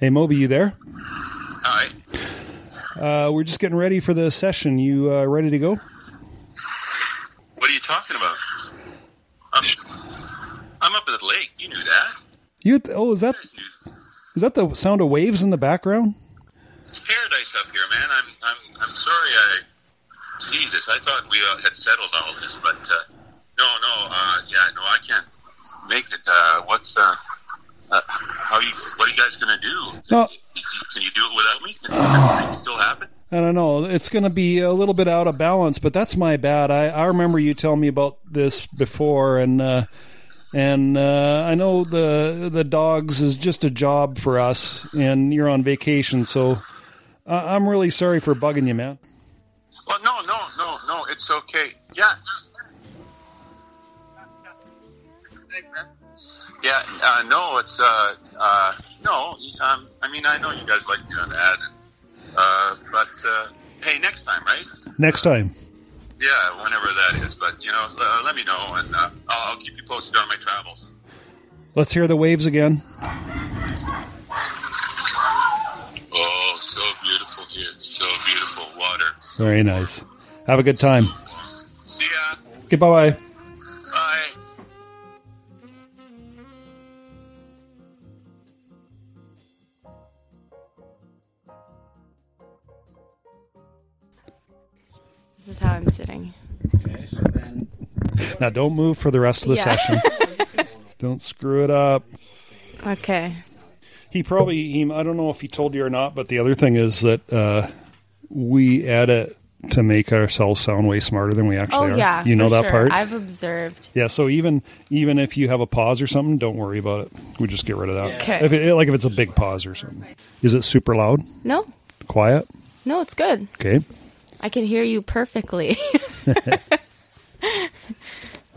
Hey, Moby, you there? Right. Uh, we're just getting ready for the session. You uh, ready to go? What are you talking about? I'm, I'm up at the lake. You knew that. You oh, is that You guys knew. is that the sound of waves in the background? It's paradise up here, man. I'm I'm I'm sorry. I Jesus, I thought we uh, had settled all this, but uh, no, no. Uh, yeah, no, I can't make it. Uh, what's uh, uh, how you? What are you guys gonna do? No. Can you do it without me? Can everything still happen? I don't know. It's going to be a little bit out of balance, but that's my bad. I, I remember you telling me about this before, and uh, and uh, I know the the dogs is just a job for us, and you're on vacation, so uh, I'm really sorry for bugging you, man. Well, no, no, no, no. It's okay. Yeah. Yeah. Uh, no, it's uh, uh, no. Um, I mean, I know you guys like doing that, uh, but uh, hey, next time, right? Next time. Yeah, whenever that is. But you know, uh, let me know, and uh, I'll, I'll keep you posted on my travels. Let's hear the waves again. Oh, so beautiful here. So beautiful water. Very nice. Have a good time. See ya. Goodbye. Bye. Is how I'm sitting. Okay, so then Now don't move for the rest of the Yeah. session. don't screw it up. Okay. He probably he I don't know if he told you or not, but the other thing is that uh, we edit to make ourselves sound way smarter than we Oh actually are. yeah, you know that sure. part. I've observed. yeah, so even even if you have a pause or something, don't worry about it. We just get rid of that. Okay. If it, like if it's a big pause or something. Is it super loud? No, Quiet? no, it's good. Okay. I can hear you perfectly.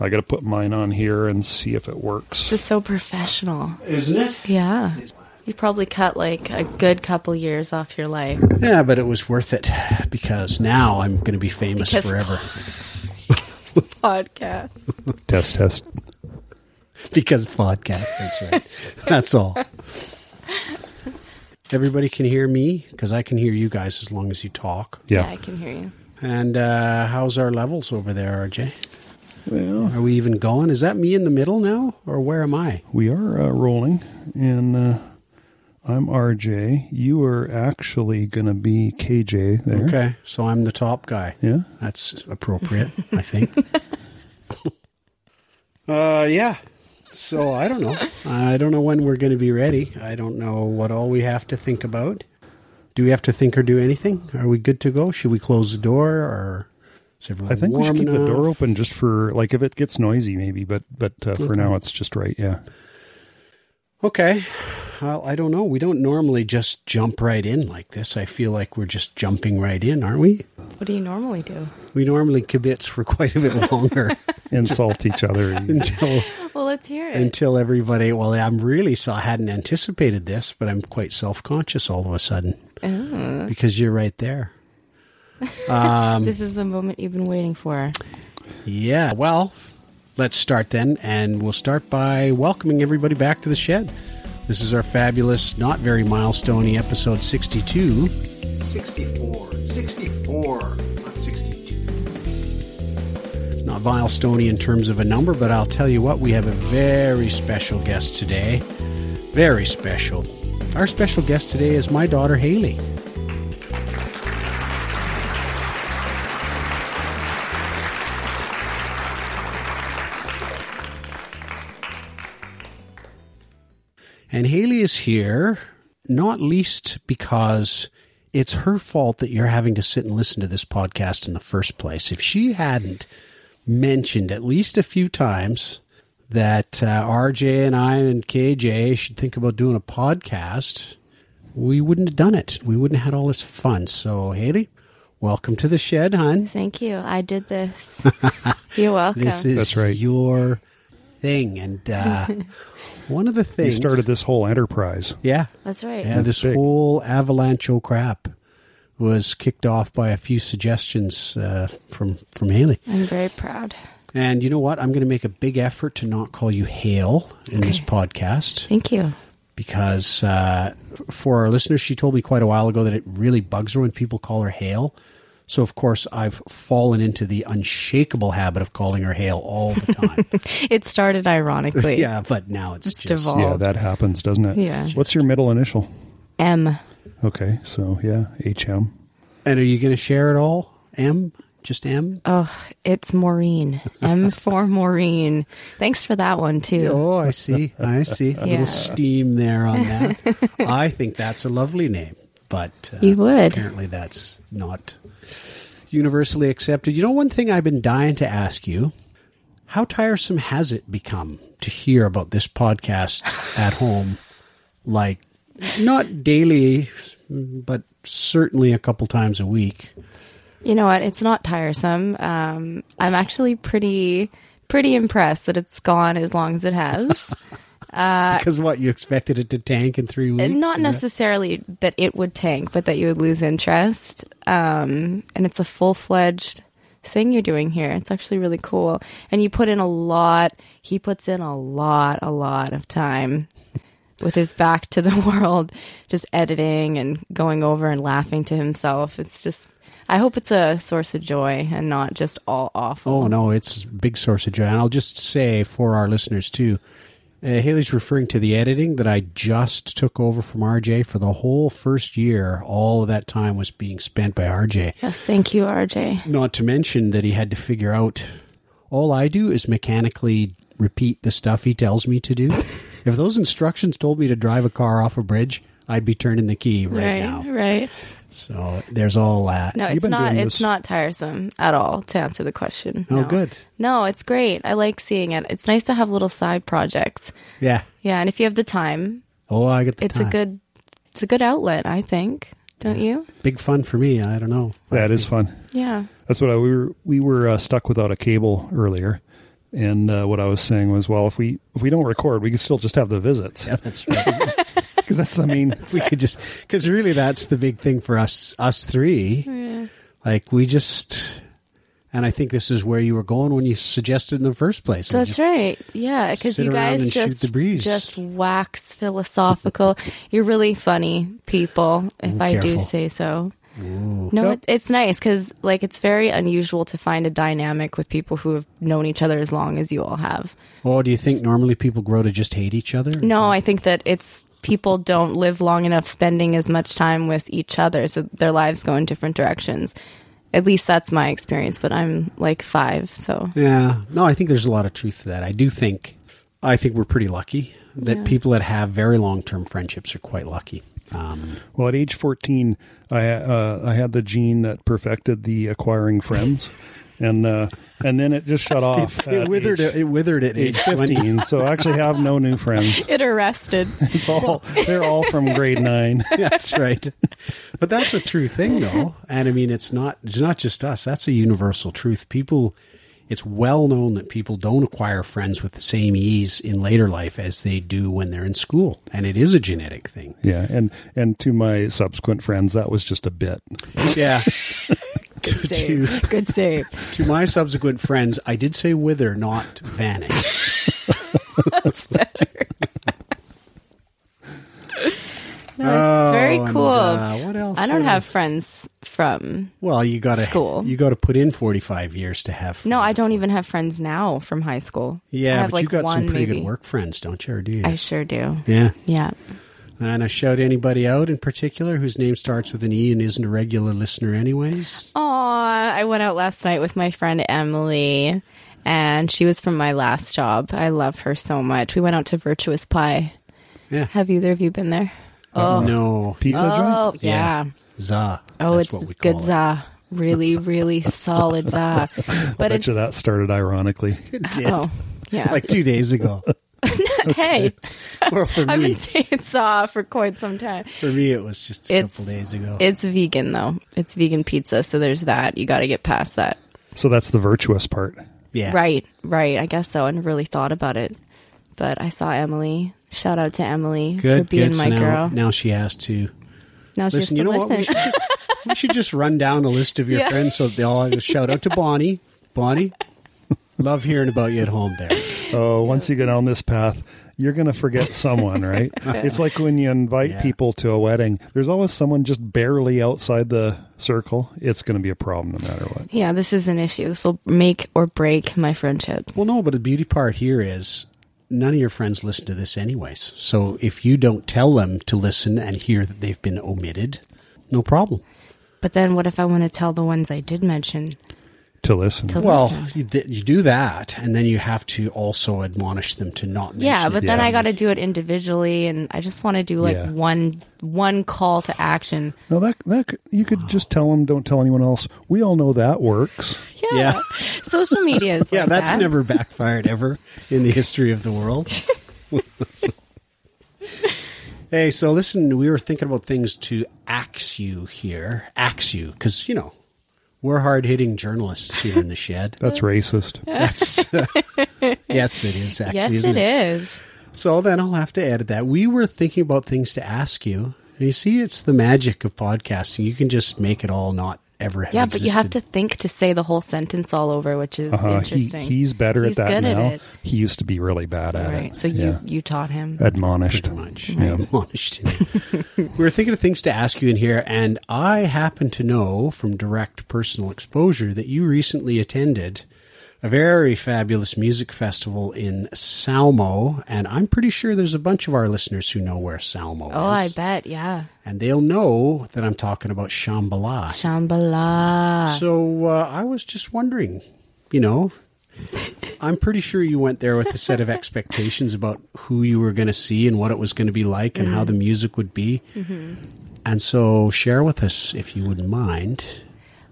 I got to put mine on here and see if it works. this is so professional. isn't it? Yeah. You probably cut like a good couple years off your life. Yeah, but it was worth it because now I'm going to be famous Because- forever Podcast. Test test. because podcast. That's right. That's all. Everybody can hear me because I can hear you guys as long as you talk. Yeah. Yeah. I can hear you. And uh, how's our levels over there, RJ? Well, Are we even going? Is that me in the middle now, or where am I? we are uh, rolling, and uh, I'm RJ. You are actually going to be KJ there. Okay, so I'm the top guy. Yeah. That's appropriate, I think. uh, yeah. So I don't know. I don't know when we're going to be ready. I don't know what all we have to think about. Do we have to think or do anything? Are we good to go? Should we close the door or I think we should keep the door open just for like if it gets noisy, maybe. But but uh, for now, it's just right. Yeah. Okay. Well, I don't know. We don't normally just jump right in like this. I feel like we're just jumping right in, aren't we? What do you normally do? We normally kibitz for quite a bit longer Insult each other. until Well, let's hear it. until everybody. Well, I'm really so I hadn't anticipated this, but I'm quite self conscious all of a sudden Oh. because you're right there. Um, this is the moment you've been waiting for. Yeah. Well, let's start then, and we'll start by welcoming everybody back to the shed. This is our fabulous, not very milestoney episode 62. 64. 64, not 62. It's not milestoney in terms of a number, but I'll tell you what, we have a very special guest today. Very special. Our special guest today is my daughter, Haley. And Haley is here, not least because it's her fault that you're having to sit and listen to this podcast in the first place. If she hadn't mentioned at least a few times that uh, RJ and I and KJ should think about doing a podcast, we wouldn't have done it. We wouldn't have had all this fun. So, Haley, welcome to the shed, hon. Thank you. I did this. You're welcome. This is That's right. your thing. And uh, one of the You things. started this whole enterprise. Yeah. That's right. Yeah, That's this big. whole avalanche of crap was kicked off by a few suggestions uh, from from Haley. I'm very proud. And you know what? I'm going to make a big effort to not call you Hale in this podcast Thank you. because uh, for our listeners, she told me quite a while ago that it really bugs her when people call her Hale. So, of course, I've fallen into the unshakable habit of calling her Hale all the time. It started ironically. yeah, but now it's, It's just. devolved. Yeah, that happens, doesn't it? Yeah. What's your middle initial? M. Okay, so yeah, HM. And are you going to share it all? M? Just M? Oh, it's Maureen. M for Maureen. Thanks for that one too. Oh, I see. I see. A little steam there on that. I think that's a lovely name, but uh, You would. apparently that's not universally accepted. You know, one thing I've been dying to ask you: How tiresome has it become to hear about this podcast at home? Like, not daily, but certainly a couple times a week. You know what? It's not tiresome. Um, I'm actually pretty pretty impressed that it's gone as long as it has. Because what you expected it to tank in three weeks? Uh, Not Is that- necessarily that it would tank, but that you would lose interest. Um, and it's a full fledged thing you're doing here. It's actually really cool. And you put in a lot, he puts in a lot, a lot of time with his back to the world, just editing and going over and laughing to himself. It's just, I hope it's a source of joy and not just all awful. Oh no, it's a big source of joy. And I'll just say for our listeners too, uh, Haley's referring to the editing that I just took over from RJ for the whole first year. All of that time was being spent by RJ. Yes, thank you, RJ. Not to mention that he had to figure out. All I do is mechanically repeat the stuff he tells me to do. if those instructions told me to drive a car off a bridge, I'd be turning the key right, Right, now. right. So there's all that. No, You've it's been not. It's not tiresome at all. To answer the question. Oh, No. good. No, it's great. I like seeing it. It's nice to have little side projects. Yeah. Yeah, and if you have the time, Oh, I get the it's time. a good. It's a good outlet. I think. Don't you? big fun for me. I don't know. That is fun. Yeah. That's what I, we were. We were uh, stuck without a cable earlier, and uh, what I was saying was, well, if we if we don't record, we can still just have the visits Yeah, that's right. because that's the main. we could just because really that's the big thing for us us three like we just and i think this is where you were going when you suggested in the first place That's just- right. Yeah, because you guys just just wax philosophical. You're really funny people, if Ooh, I do say so. No, Yep. it, it's nice because like it's very unusual to find a dynamic with people who have known each other as long as you all have. oh do you think normally people grow to just hate each other No, I think that it's people don't live long enough spending as much time with each other, so their lives go in different directions. At least that's my experience, but I'm like five, so. Yeah. No i think there's a lot of truth to that. I do think i think we're pretty lucky that Yeah. people that have very long-term friendships are quite lucky. Um, Well, at age fourteen, I uh, I had the gene that perfected the acquiring friends, and uh, and then it just shut off. it at withered age, it withered at age age 20 fifteen. so I actually have no new friends. it arrested. It's all they're all from grade nine. that's right. But that's a true thing, though. And I mean, it's not it's not just us. That's a universal truth. People, it's well known that people don't acquire friends with the same ease in later life as they do when they're in school, and it is a genetic thing. Yeah, and and to my subsequent friends, that was just a bit. Yeah. Good to, save. Good save. to my subsequent friends, I did say wither, not vanish. That's better. No, it's very Oh, and, cool. uh, what else? I don't have friends from. Well, you got to School. You got to put in forty five years to have. No, I don't even have friends now from high school. Yeah, but like you got one some pretty maybe. good work friends, don't you? Or do you? I sure do. yeah. Yeah. And I shout anybody out in particular whose name starts with an E and isn't a regular listener, anyways. Aw, I went out last night with my friend Emily, and she was from my last job. I love her so much. We went out to Virtuous Pie. Yeah. Have either of you been there? Uh, oh, No. Pizza oh, joint? yeah. Za. Oh, That's what it's we good it. za. Really, really solid za. I But bet it's you that started ironically. It did. oh, yeah. Like two days ago. hey, well, for I've been saying za for quite some time. for me, it was just a It's- couple days ago. It's vegan though. It's vegan pizza, so there's that. You got to get past that. So that's the virtuous part. yeah. Right, right. I guess so. I never really thought about it, but I saw Emily. Shout out to Emily for Good. being good. my so now, girl. now she has to now she listen. has You to know what? We should, just, we should just run down a list of your Yeah. friends so they all shout out to Bonnie. Bonnie, love hearing about you at home there. Oh, once you get on this path, you're going to forget someone, right? it's like when you invite Yeah. people to a wedding. There's always someone just barely outside the circle. It's going to be a problem no matter what. Yeah, this is an issue. This will make or break my friendships. Well, no, but the beauty part here is none of your friends listen to this anyways. So if you don't tell them to listen and hear that they've been omitted, no problem. But then what if I want to tell the ones I did mention? To listen. To Well, listen? you, th- you do that, and then you have to also admonish them to not. Yeah, mention but it. then Yeah. I got to do it individually, and I just want to do like Yeah. one one call to action. no, that that could- you could just tell them. Don't tell anyone else. We all know that works. Yeah, Yeah. social media is yeah, like that's that. never backfired ever in the history of the world. hey, so listen, we were thinking about things to axe you here, axe you, because you know we're hard hitting journalists here in the shed. That's racist. That's yes, it is. Actually, Yes, isn't it is. So then I'll have to edit that. We were thinking about things to ask you. And you see, it's the magic of podcasting. You can just make it all not ever have Yeah, but you have to think to say the whole sentence all over, which is Uh, he, interesting. he's better He's at that good now. At it. He used to be really bad at Right. it. So you Yeah. you taught him. admonished. Pretty much. Yeah. Admonished him. we were thinking of things to ask you in here, and I happen to know from direct personal exposure that you recently attended a very fabulous music festival in Salmo, and I'm pretty sure there's a bunch of our listeners who know where Salmo is. Oh, I bet. Yeah. And they'll know that I'm talking about Shambhala. Shambhala. So uh, I was just wondering, you know, I'm pretty sure you went there with a set of expectations about who you were going to see and what it was going to be like and how the music would be. And so share with us, if you wouldn't mind,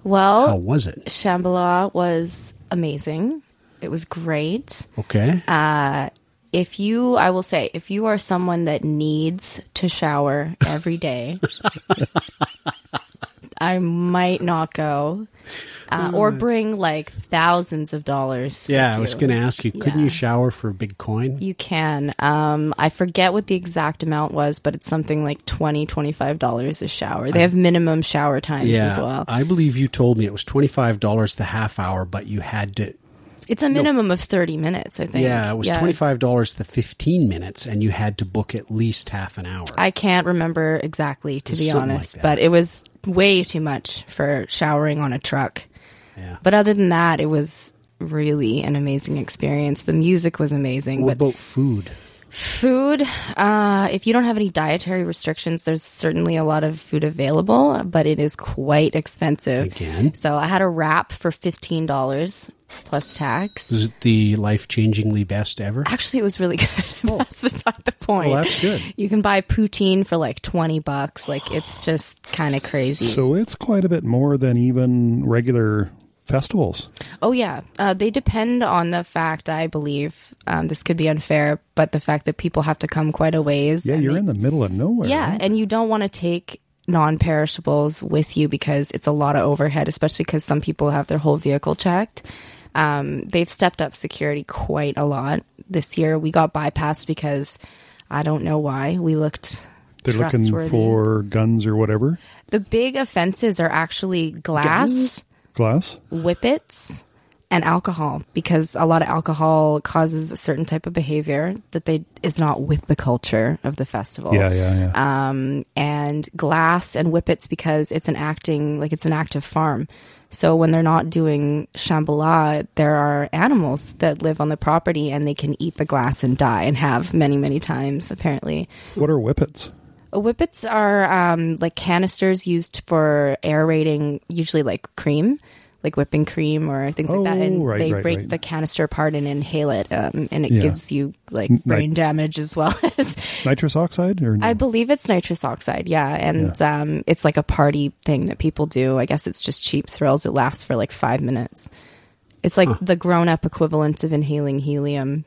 well, how was it? Shambhala was amazing. It was great. Okay. Uh, if you, I will say, if you are someone that needs to shower every day, I might not go. Uh, or bring like thousands of dollars. yeah, I was going to ask you, couldn't Yeah. you shower for a big coin? You can. Um, I forget what the exact amount was, but it's something like $20, $25 a shower. They have minimum shower times yeah, as well. I believe you told me it was $25 the half hour, but you had to It's a minimum of 30 minutes, I think. Yeah, it was twenty five dollars the fifteen minutes, and you had to book at least half an hour. I can't remember exactly, to be something like honest, that. but it was way too much for showering on a truck. Yeah. But other than that, it was really an amazing experience. The music was amazing, what but about food? food, uh, if you don't have any dietary restrictions, there's certainly a lot of food available, but it is quite expensive. Again? So I had a wrap for $15 plus tax. Is it the life changingly best ever? Actually, it was really good. that's beside the point. Well, that's good. You can buy poutine for like 20 bucks. Like, it's just kind of crazy. So it's quite a bit more than even regular festivals. oh, yeah. Uh, they depend on the fact, I believe, um, this could be unfair, but the fact that people have to come quite a ways. Yeah, and you're they- in the middle of nowhere. Yeah, right? and you don't want to take non-perishables with you because it's a lot of overhead, especially because some people have their whole vehicle checked. Um, they've stepped up security quite a lot this year. We got bypassed because I don't know why we looked. They're looking for guns or whatever. the big offenses are actually glass, Glass. whippets, and alcohol because a lot of alcohol causes a certain type of behavior that they is not with the culture of the festival. Yeah, yeah, yeah. um, and glass and whippets because it's an acting like it's an active farm. So when they're not doing Shambhala, there are animals that live on the property and they can eat the glass and die and have many, many times apparently. what are whippets? Whippets are um, like canisters used for aerating, usually like cream, like whipping cream or things like that. Oh, And right, they right, break right. the canister apart and inhale it, um, and it Yeah. gives you like brain damage as well as Nitrous oxide or no? I believe it's nitrous oxide, yeah, and um, it's like a party thing that people do. I guess it's just cheap thrills. It lasts for like five minutes. It's like the grown-up equivalent of inhaling helium.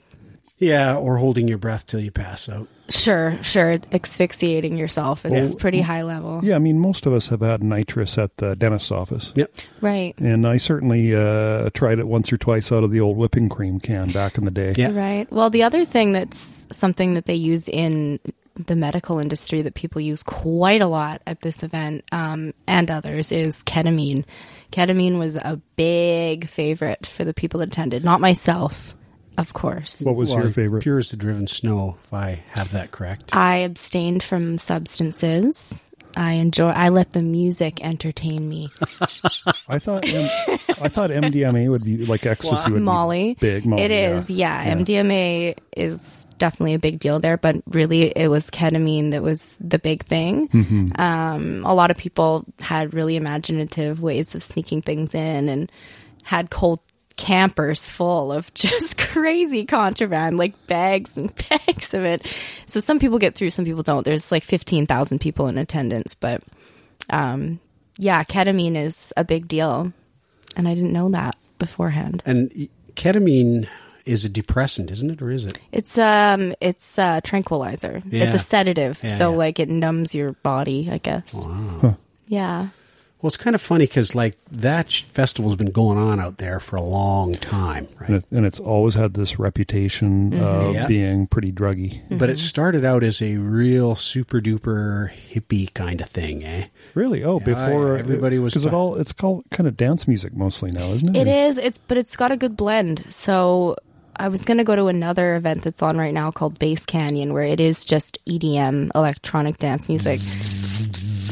Yeah, or holding your breath till you pass out. Sure, sure, asphyxiating yourself. It's Well, pretty high level, yeah, I mean, most of us have had nitrous at the dentist's office. Yep. right? And I certainly uh, tried it once or twice out of the old whipping cream can back in the day. Yeah. Right. Well, the other thing that's something that they use in the medical industry that people use quite a lot at this event um, and others is ketamine. Ketamine was a big favorite for the people that attended. Not myself. Of course. What was Well, your favorite? Pure as the driven snow, if I have that correct. I abstained from substances. I enjoy. I let the music entertain me. I thought M- I thought MDMA would be like ecstasy would Molly, be big. Molly, It is, yeah. MDMA is definitely a big deal there, but really, it was ketamine that was the big thing. Mm-hmm. Um, a lot of people had really imaginative ways of sneaking things in, and had cold campers full of just crazy contraband, like bags and bags of it. So some people get through, some people don't. There's like fifteen thousand people in attendance, but um, yeah, ketamine is a big deal, and I didn't know that beforehand. And ketamine is a depressant, isn't it, or is it? It's um it's a tranquilizer. It's a sedative. Yeah, so yeah. like it numbs your body, I guess. Yeah. Well, it's kind of funny because like that festival's been going on out there for a long time, right? and, it, and it's always had this reputation of Yeah. being pretty druggy. But it started out as a real super duper hippie kind of thing, eh? Really? Oh, before everybody was because it all it's called kind of dance music mostly now, isn't it? It is. It's but it's got a good blend. So I was going to go to another event that's on right now called Bass Canyon where it is just EDM electronic dance music.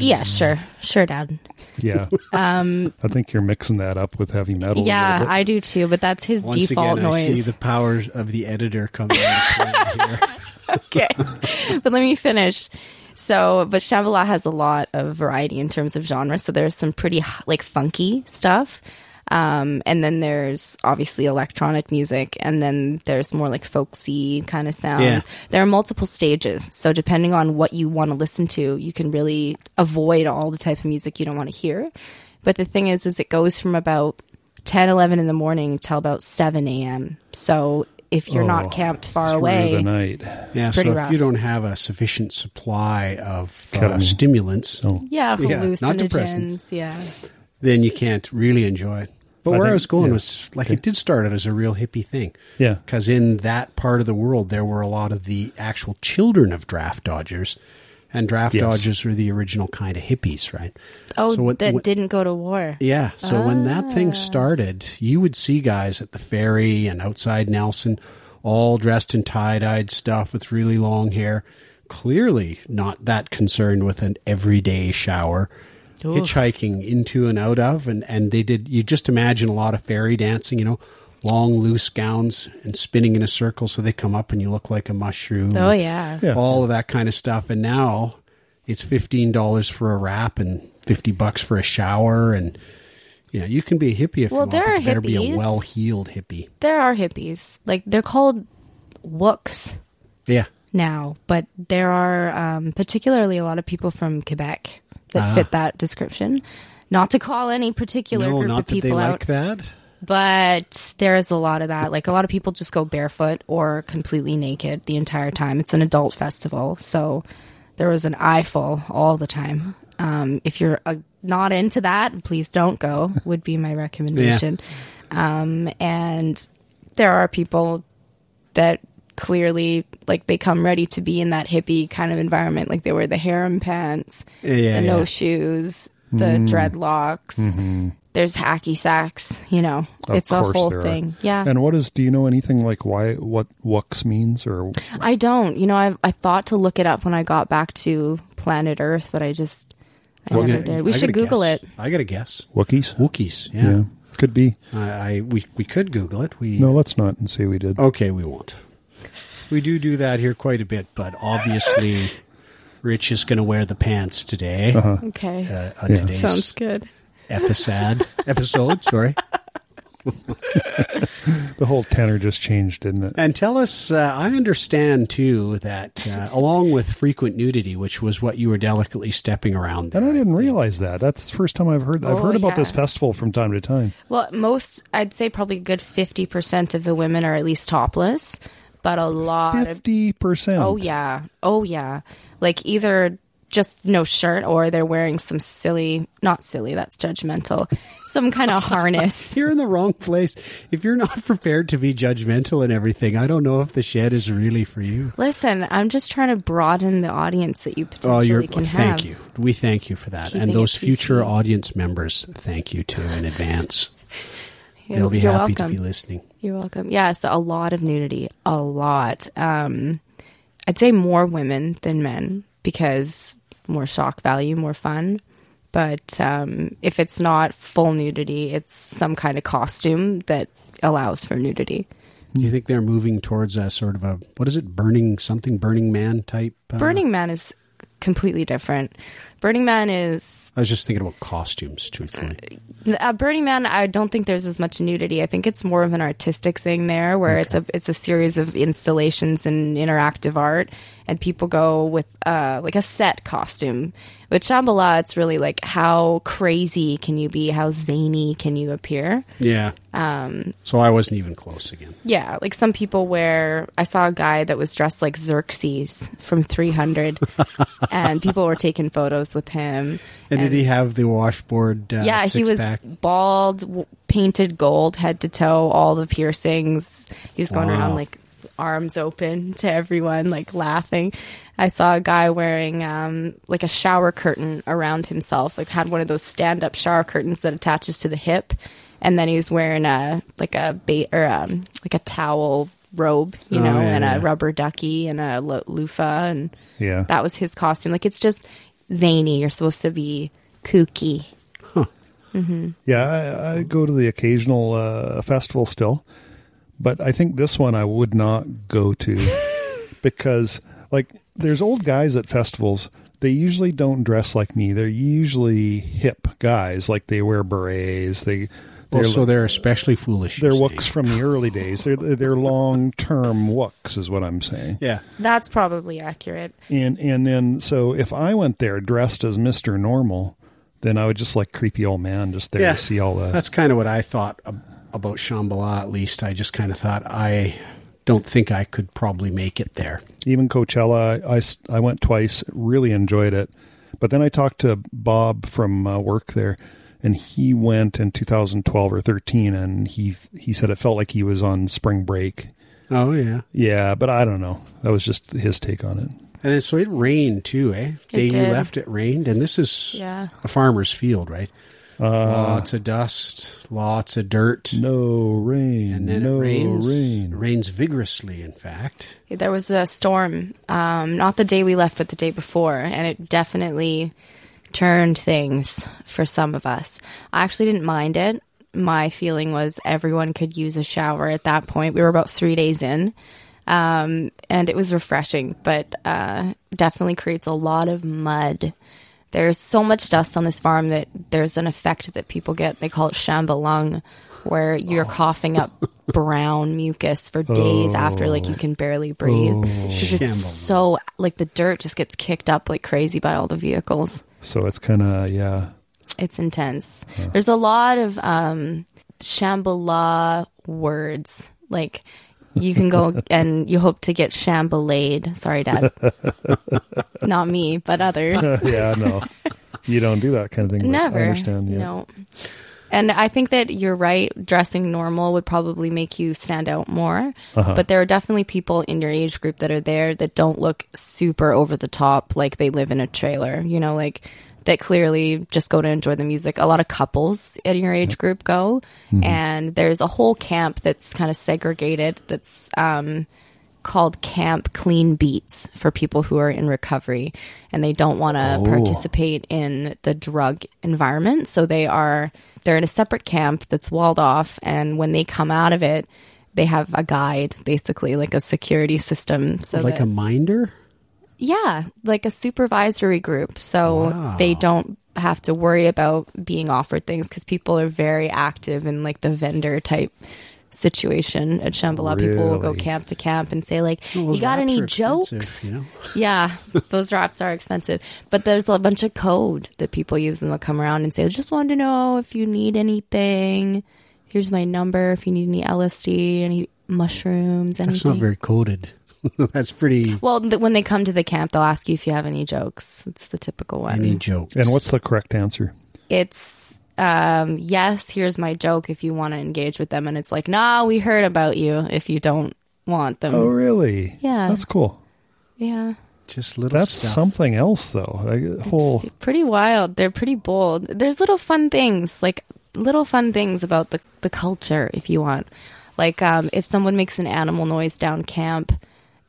Yeah, sure. Sure, dad. Yeah. um, I think you're mixing that up with heavy metal. Yeah. I do too, but that's his Once default again, I see noise. the powers of the editor coming into play here. okay. but let me finish. So, but Shambhala has a lot of variety in terms of genre. So there's some pretty like funky stuff. Um, and then there's obviously electronic music, and then there's more like folksy kind of sounds. Yeah. There are multiple stages, so depending on what you want to listen to, you can really avoid all the type of music you don't want to hear. But the thing is, is it goes from about 10, 11 in the morning till about 7 a.m. So if you're Oh, not camped far through away, the night. Yeah, so pretty if you don't have a sufficient supply of uh, stimulants, Oh. Yeah, Yeah, not hallucinogens. Yeah. then you can't really enjoy it. But I where I was going yeah. was like it did start out as a real hippie thing. Yeah. Because in that part of the world, there were a lot of the actual children of draft dodgers, and draft Yes. dodgers were the original kind of hippies, right? Oh, So what- that what- didn't go to war. Yeah. So when that Ah. thing started, you would see guys at the ferry and outside Nelson, all dressed in tie dyed stuff with really long hair, clearly not that concerned with an everyday shower. Hitchhiking into and out of, and, and they did. You just imagine a lot of fairy dancing, you know, long loose gowns and spinning in a circle, so they come up and you look like a mushroom. Oh yeah. Yeah. all of that kind of stuff. And now it's fifteen dollars for a wrap and fifty bucks for a shower, and you know you can be a hippie if Well, you want. there but are you better be a well-heeled hippie. There are hippies. Like they're called wooks Yeah, now, but there are um, particularly a lot of people from Quebec that fit that description. Not to call any particular Ah. no, group of people out, like that. but there is a lot of that. Like a lot of people just go barefoot or completely naked the entire time. It's an adult festival, so there was an eyeful all the time. Um, if you're uh, not into that, please don't go. Would be my recommendation. Um, and there are people that clearly like they come ready to be in that hippie kind of environment. Like they wear the harem pants, Yeah, yeah, the no yeah. shoes, mm-hmm. the dreadlocks. Mm-hmm. There's hacky sacks. You know, Of it's a whole there are. thing. Yeah. And what is? Do you know anything like why what wooks means or? I don't. You know, I I thought to look it up when I got back to planet Earth, but I just I Well, never I gotta- did. We I should Google guess. it. I got to guess. Wookiees? Wookiees. Yeah. Yeah. Could be. I, I we we could Google it. We No, let's not and say we did. Okay, we won't. We do do that here quite a bit, but obviously, Rich is going to wear the pants today. Uh-huh. Okay. Uh, on Yeah. today's Sounds good. episode. episode, sorry. The whole tenor just changed, didn't it? And tell us, uh, I understand too that uh, along with frequent nudity, which was what you were delicately stepping around. And I didn't realize that. That's the first time I've heard. I've Oh, heard about this festival from time to time. Well, most I'd say probably a good fifty percent of the women are at least topless, but a lot of Fifty percent. oh yeah, oh yeah, like either just no shirt or they're wearing some silly, not silly, that's judgmental, some kind of harness. You're in the wrong place. If you're not prepared to be judgmental and everything, I don't know if the shed is really for you. Listen, I'm just trying to broaden the audience that you potentially Oh, you're can thank have. you. We thank you for that, Keeping and those future audience members, thank you too in advance. They'll be You're happy welcome. to be listening. You're welcome. Yes, a lot of nudity. A lot. Um, I'd say more women than men because more shock value, more fun. But um, if it's not full nudity, it's some kind of costume that allows for nudity. You think they're moving towards a sort of a what is it, burning something, Burning Man type? Uh, Burning Man is completely different. Burning Man is I was just thinking about costumes, truthfully. uh, Burning Man. I don't think there's as much nudity. I think it's more of an artistic thing there, where it's a it's a series of installations and interactive art, and people go with uh, like a set costume. With Shambhala, it's really like how crazy can you be? How zany can you appear? Yeah. Um, so I wasn't even close again. Yeah, like some people wear. I saw a guy that was dressed like Xerxes from 300, and people were taking photos with him. And, did he have the washboard? Uh, yeah, he was six-pack? bald, w- painted gold, head to toe, all the piercings. He was going Wow. around like arms open to everyone, like laughing. I saw a guy wearing um, like a shower curtain around himself, like had one of those stand-up shower curtains that attaches to the hip, and then he was wearing a like a bait or um, like a towel robe, you Oh, know, yeah, and yeah. a rubber ducky and a lo- loofah, and Yeah. that was his costume. Like it's just zany. You're supposed to be kooky. Yeah, I, I go to the occasional uh, festival still, but I think this one I would not go to because, like, there's old guys at festivals. They usually don't dress like me. They're usually hip guys. Like they wear berets. They Well, they're so they're especially foolish. they're wooks from the early days. They're they're long term wooks, is what I'm saying. Yeah. That's probably accurate. And and then so if I went there dressed as Mister Normal, then I would just like creepy old man just there Yeah. to see all the That's kind of what I thought about Shambhala, at least. I just kind of thought, I don't think I could probably make it there. even Coachella, I I went twice, really enjoyed it. But then I talked to Bob from uh, work there, and he went in 2012 or 13, and he he said it felt like he was on spring break. Oh, yeah. Yeah, but I don't know. That was just his take on it. And so it rained too, eh? Day you left, it rained. And this is Yeah. a farmer's field, right? lots of dust, lots of dirt. No rain, And then no it rains. rain. Rains vigorously, in fact. There was a storm, um, not the day we left, but the day before, and it definitely turned things for some of us. I actually didn't mind it. My feeling was everyone could use a shower at that point. We were about three days in, um, and it was refreshing, but uh, definitely creates a lot of mud. There's so much dust on this farm that there's an effect that people get. They call it shambalung, where you're coughing up brown mucus for days after, like you can barely breathe. 'Cause it's so like the dirt just gets kicked up like crazy by all the vehicles. So it's kind of yeah. It's intense. There's a lot of um, Shambhala words. Like you can go and you hope to get Shambalade. Sorry, Dad. Not me, but others. yeah, no, you don't do that kind of thing. Never. I understand. Yeah. No. And I think that you're right. Dressing normal would probably make you stand out more. Uh-huh. But there are definitely people in your age group that are there that don't look super over the top, like they live in a trailer. You know, like that clearly just go to enjoy the music. A lot of couples in your age group go, Mm-hmm. and there's a whole camp that's kind of segregated. That's um, called Camp Clean Beats for people who are in recovery and they don't want to Oh. participate in the drug environment. So they are they're in a separate camp that's walled off and when they come out of it, they have a guide, basically like a security system. So like that- a minder? yeah, like a supervisory group. So Wow. they don't have to worry about being offered things because people are very active in like the vendor type situation at Shambhala. People will go camp to camp and say like, Well, "You got any jokes?" you know? Yeah, those wraps are expensive, but there's a bunch of code that people use, and they'll come around and say, "Just wanted to know if you need anything. Here's my number. If you need any LSD, any mushrooms, anything." That's not very coded. That's pretty. Well, th- when they come to the camp, they'll ask you if you have any jokes. It's the typical one. Any jokes? And what's the correct answer? It's um, yes, here's my joke if you want to engage with them, and it's like, nah, we heard about you if you don't want them. Oh, really? Yeah. that's cool. yeah, just little That's stuff. something else, though. Like, whole it's pretty wild. They're pretty bold. There's little fun things like little fun things about the the culture if you want. Like um, if someone makes an animal noise down camp,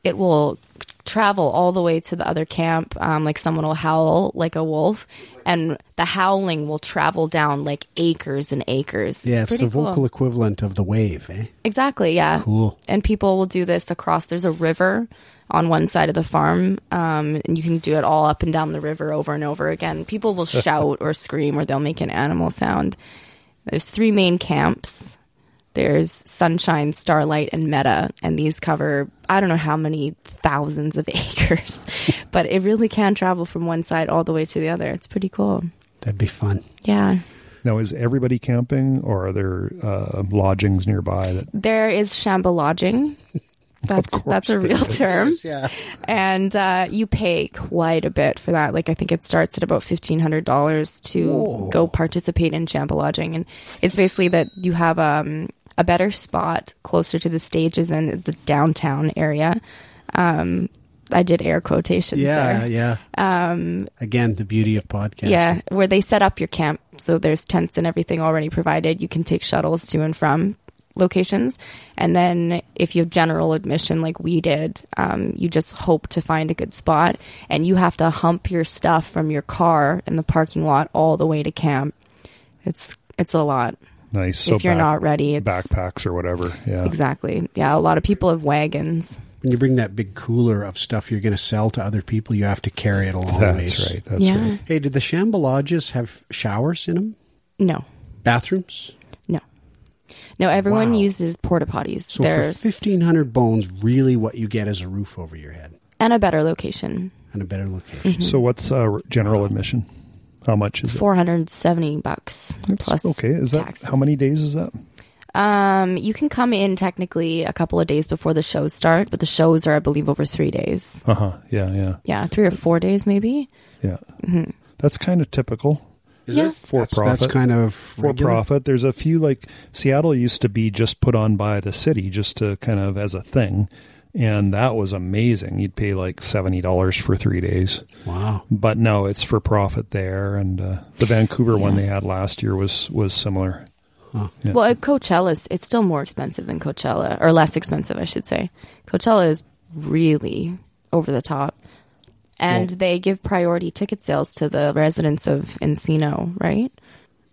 it will travel all the way to the other camp. Um, like someone will howl like a wolf, and the howling will travel down like acres and acres. Yeah, it's, the cool. vocal equivalent of the wave, eh? Exactly. Yeah. Cool. And people will do this across. There's a river on one side of the farm, um, and you can do it all up and down the river over and over again. People will shout or scream, or they'll make an animal sound. There's three main camps. There's Sunshine, Starlight, and Meta, and these cover I don't know how many thousands of acres, but it really can travel from one side all the way to the other. It's pretty cool. That'd be fun. Yeah. Now, is everybody camping, or are there uh, lodgings nearby? That There is Shamba lodging. That's that's a real is. term. Yeah. and uh, you pay quite a bit for that. Like I think it starts at about fifteen hundred dollars to Whoa. go participate in Shamba lodging, and it's basically that you have um, a better spot closer to the stages in the downtown area. Um, I did air quotations Yeah, there. yeah. Um, Again, the beauty of podcasting. Yeah, where they set up your camp. So there's tents and everything already provided. You can take shuttles to and from locations. And then if you have general admission like we did, um, you just hope to find a good spot. And you have to hump your stuff from your car in the parking lot all the way to camp. It's it's a lot. Nice. So if you're back- not ready, it's backpacks or whatever. Yeah. exactly. Yeah, a lot of people have wagons. When you bring that big cooler of stuff you're going to sell to other people, you have to carry it along. long That's ways. right. That's yeah. right. Hey, did the Shamba Lodges have showers in them? No. Bathrooms? No. No, everyone Wow. uses porta potties. So There's for 1500 bones, really what you get is a roof over your head and a better location. and a better location. So, what's uh, general admission? How much is it? Four hundred seventy bucks It's- plus. okay. Is that taxes. how many days is that? Um, you can come in technically a couple of days before the shows start, but the shows are, I believe, over three days. Uh huh. Yeah. Yeah. Yeah, three or four days maybe. Yeah. That's kind of typical. Is Yeah. it? For that's, profit. That's kind of for regular? profit. There's a few like Seattle used to be just put on by the city, just to kind of as a thing, and that was amazing. You'd pay like seventy dollars for three days, Wow. but no, it's for profit there. And uh, the Vancouver one they had last year was was similar. Yeah. Well, at Coachella, it's still more expensive than Coachella, or less expensive, I should say. Coachella is really over the top. And Well- they give priority ticket sales to the residents of Encino, right?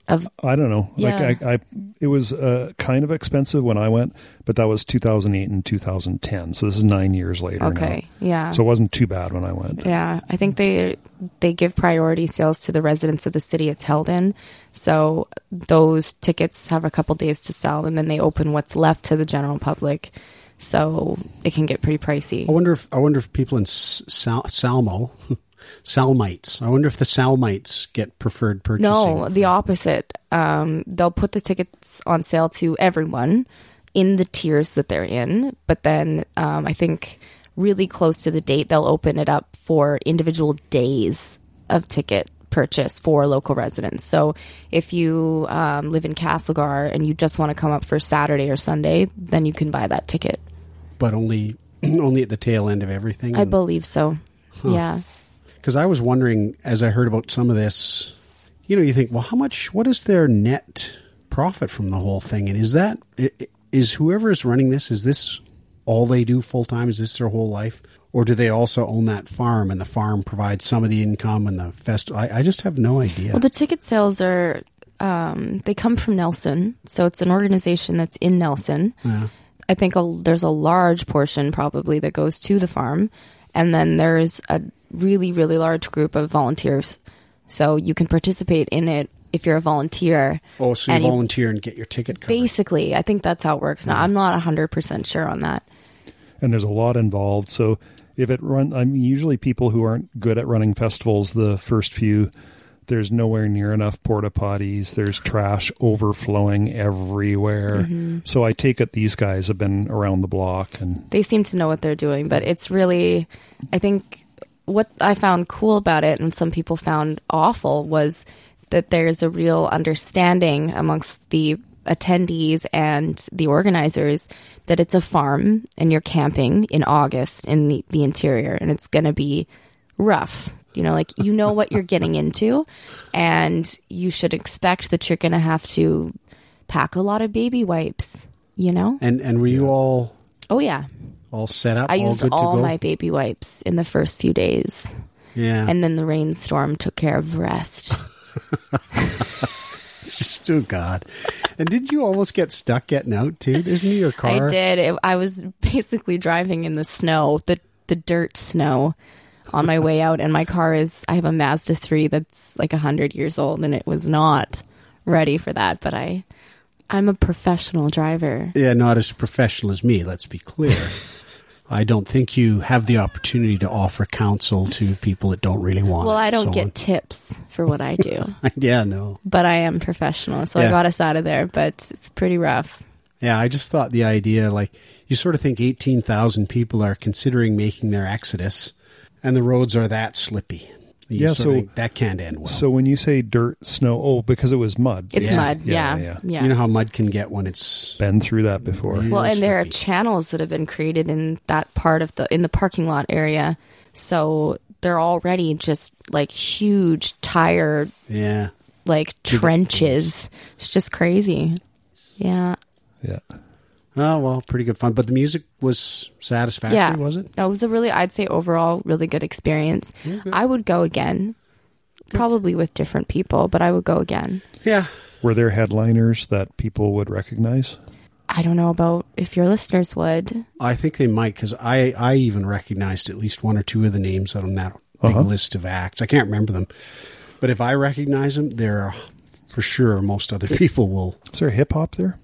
Of I don't know. Yeah. Like I, I it was uh, kind of expensive when I went, but that was 2008 and 2010. So this is nine years later. okay, yeah. So it wasn't too bad when I went. Yeah, I think they they give priority sales to the residents of the city it's held in. So those tickets have a couple days to sell, and then they open what's left to the general public. So it can get pretty pricey. I wonder if I wonder if people in Sal- Salmo, Salmites. I wonder if the Salmites get preferred purchasing. No, the opposite. Um, they'll put the tickets on sale to everyone in the tiers that they're in, but then um, I think really close to the date they'll open it up for individual days of ticket purchase for local residents. So if you um, live in Castlegar and you just want to come up for Saturday or Sunday, then you can buy that ticket. but only only at the tail end of everything. I believe so. Yeah. Because I was wondering as I heard about some of this, you know, you think, well, how much? What is their net profit from the whole thing? And is that is whoever is running this? Is this all they do full time? Is this their whole life? Or do they also own that farm and the farm provides some of the income and the festival? I, I just have no idea. Well, the ticket sales are um, they come from Nelson, so it's an organization that's in Nelson. I think a, there's a large portion probably that goes to the farm, and then there's a really really large group of volunteers. So you can participate in it if you're a volunteer. oh, so you and you- volunteer and get your ticket covered. Basically, I think that's how it works. Now, I'm not 100% sure on that. and there's a lot involved. So if it run, I mean, usually people who aren't good at running festivals, the first few, there's nowhere near enough porta potties. There's trash overflowing everywhere. Mm-hmm. So I take it these guys have been around the block and they seem to know what they're doing, but it's really, I think what I found cool about it and some people found awful was that there's a real understanding amongst the attendees and the organizers that it's a farm and you're camping in August in the, the interior and it's going to be rough You know, like you know what you're getting into, and you should expect that you're going to have to pack a lot of baby wipes. You know? And and were you all Oh yeah, all set up? I all used good all to go? my baby wipes in the first few days, yeah. and then the rainstorm took care of the rest. Just, oh God! And did you almost get stuck getting out too? Didn't you? Your car? I did. It, I was basically driving in the snow, the the dirt snow, on my way out, and my car is. I have a Mazda three that's like hundred years old, and it was not ready for that. But I, I'm a professional driver. Yeah, not as professional as me. Let's be clear. I don't think you have the opportunity to offer counsel to people that don't really want. Well, I don't so- get tips for what I do, yeah, no. but I am professional, so I got us out of there. But it's pretty rough. Yeah, I just thought the idea, like, you sort of think 18,000 people are considering making their exodus, and the roads are that slippy. You Yeah, so- that can't end well. So when you say dirt, snow, oh, because it was mud. It's Yeah. mud. Yeah, Yeah, yeah. yeah. you know how mud can get when it's Been through that before. Really? Well, and there are channels that have been created in that part of the in the parking lot area. So they're already just like huge tire Yeah. like trenches. It's just crazy. Yeah. Yeah. Oh, well, pretty good fun. But the music was satisfactory, Yeah. was it? No, it was a really I'd say overall really good experience. I would go again. Probably with different people, but I would go again. Yeah. Were there headliners that people would recognize? I don't know about if your listeners would. I think they might because I, I even recognized at least one or two of the names on that big Uh-huh. list of acts. I can't remember them, but if I recognize them, they're for sure most other people will. Is there hip hop there?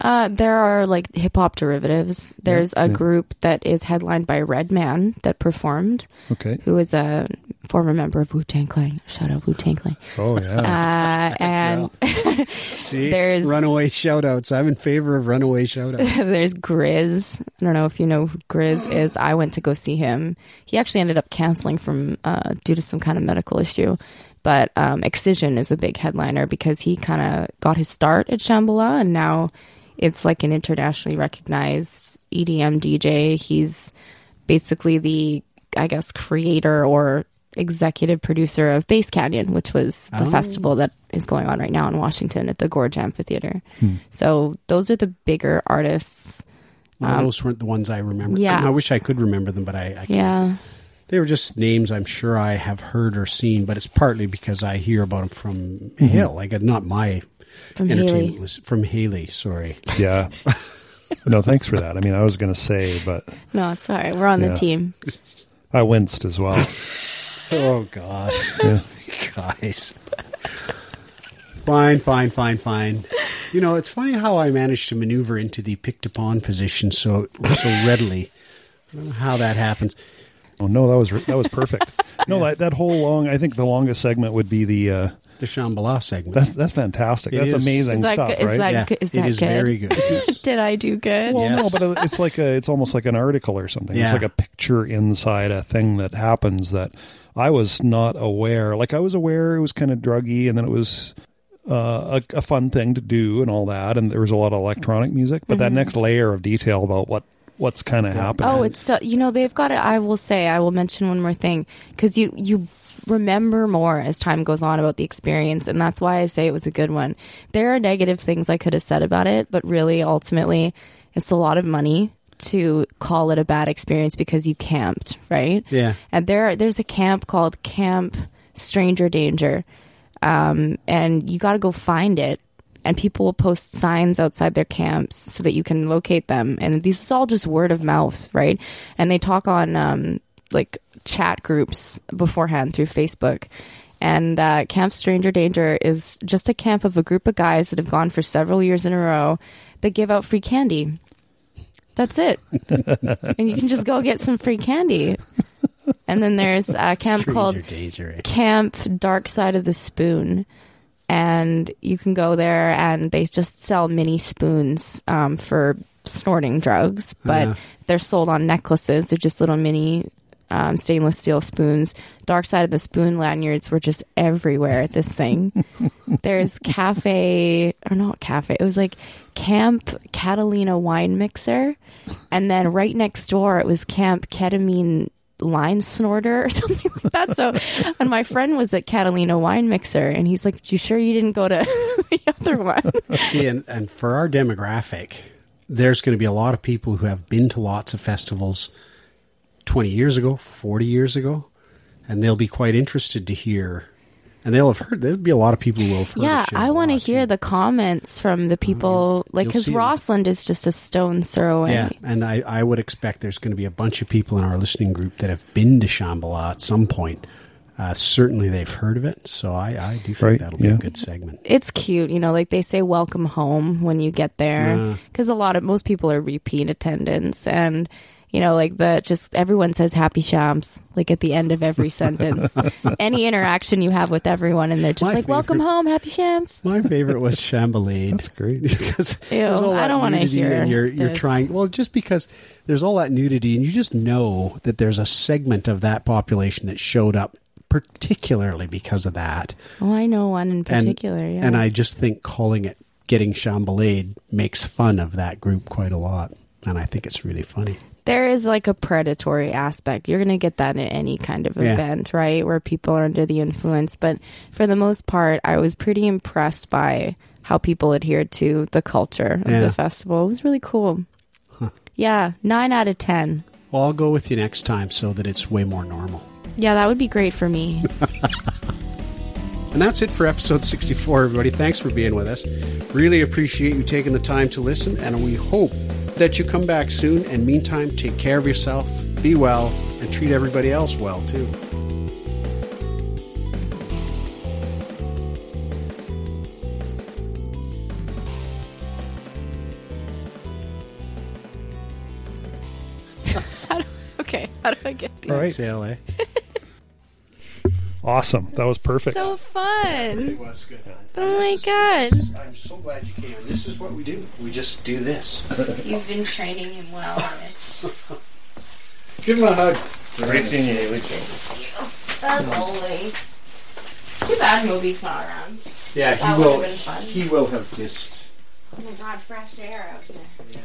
Uh, there are like hip hop derivatives. There's a group that is headlined by Redman that performed. Okay. who is a former member of Wu Tang Clan. Shout out Wu Tang Clan. Oh yeah. Uh, and See, There's- runaway shoutouts. I'm in favor of runaway shoutouts. there's GRiZ. I don't know if you know who GRiZ is. I went to go see him. He actually ended up canceling from uh, due to some kind of medical issue. But um, Excision is a big headliner because he kind of got his start at Shambhala, and now it's like an internationally recognized EDM DJ. He's basically the, I guess, creator or executive producer of Bass Canyon, which was the Oh. festival that is going on right now in Washington at the Gorge Amphitheater. So those are the bigger artists. Well, those weren't the ones I remember. Um, yeah. I wish I could remember them, but I, I Yeah. they were just names I'm sure I have heard or seen. But it's partly because I hear about them from Hill, like not my From entertainment Haley. list from Haley. Sorry. yeah. no, thanks for that. I mean, I was going to say, but No, it's all right. We're on Yeah. the team. I winced as well. Oh God, Yeah. guys. Fine, fine, fine, fine. You know, it's funny how I managed to maneuver into the picked upon position so so readily. I don't know how that happens. Oh no, that was that was perfect. No, that that whole long. I think the longest segment would be the. Uh, The Shambhala segment. that's that's fantastic. It that's is. amazing Is that stuff, good? Is right? that- yeah, good- is it that is good? very good. yes. Did I do good? Well, Yes. no, but it's like a it's almost like an article or something. It's like a picture inside a thing that happens that I was not aware. Like I was aware it was kind of druggy, and then it was uh, a, a fun thing to do and all that, and there was a lot of electronic music. But that next layer of detail about what what's kind of happening. Oh, it's so you know they've got it. I will say I will mention one more thing because you you remember more as time goes on about the experience, and that's why I say it was a good one. There are negative things I could have said about it, but really, ultimately, it's a lot of money to call it a bad experience because you camped, right? Yeah. And there there's a camp called Camp Stranger Danger, um, and you got to go find it. And people will post signs outside their camps so that you can locate them. And this is all just word of mouth, right? And they talk on um, like chat groups beforehand through Facebook. And uh, Camp Stranger Danger is just a camp of a group of guys that have gone for several years in a row that give out free candy. That's it. and you can just go get some free candy. And then there's a camp Stranger called danger. Camp Dark Side of the Spoon. And you can go there and they just sell mini spoons um, for snorting drugs, but Uh-huh. they're sold on necklaces. They're just little mini um, stainless steel spoons. Dark Side of the Spoon lanyards were just everywhere at this thing. There's cafe, or not cafe, it was like Camp Catalina Wine Mixer. And then right next door, it was Camp Ketamine line snorter or something like that. So, and my friend was at Catalina Wine Mixer, and he's like, "You sure you didn't go to the other one?" See, and, and for our demographic, there's going to be a lot of people who have been to lots of festivals 20 years ago, 40 years ago, and they'll be quite interested to hear. And they'll have heard. There'll be a lot of people who will have heard. yeah, I want to hear the comments from the people, like because see. Rossland is just a stone's throw away. Yeah, and I, I would expect there's going to be a bunch of people in our listening group that have been to Shambhala at some point. Uh, certainly, they've heard of it, so I, I do think Right, that'll be yeah. a good segment. It's cute, you know, like they say welcome home when you get there Yeah. because a lot of most people are repeat attendants and you know like the just everyone says happy shams like at the end of every sentence. Any interaction you have with everyone and they're just My like welcome home, happy shams. My favorite was Chambalade. That's great. because Ew, there's all I don't wanna hear and you're you're this. trying well just because there's all that nudity and you just know that there's a segment of that population that showed up particularly because of that Oh, I know one in and particular. yeah. and I just think calling it getting chambalade makes fun of that group quite a lot and I think it's really funny there is like a predatory aspect. You're going to get that in any kind of Yeah. event, right? Where people are under the influence. But for the most part, I was pretty impressed by how people adhered to the culture of Yeah. the festival. It was really cool. Yeah, nine out of 10. well I'll go with you next time so that it's way more normal Yeah, that would be great for me. And that's it for episode 64, everybody. Thanks for being with us. Really appreciate you taking the time to listen, and we hope that you come back soon. And meantime, take care of yourself, be well, and treat everybody else well, too. okay, how do I get these? All right. Say LA. Awesome. That was perfect. So fun. was good. Oh my god. I'm so glad you came. This is what we do. We just do this. You've been training him well, Rich. Give him a hug. Great seeing you, Haley. As always. Too bad movie's not around. Yeah, That he will. been fun. He will have missed. Oh my god, fresh air out there. Yeah.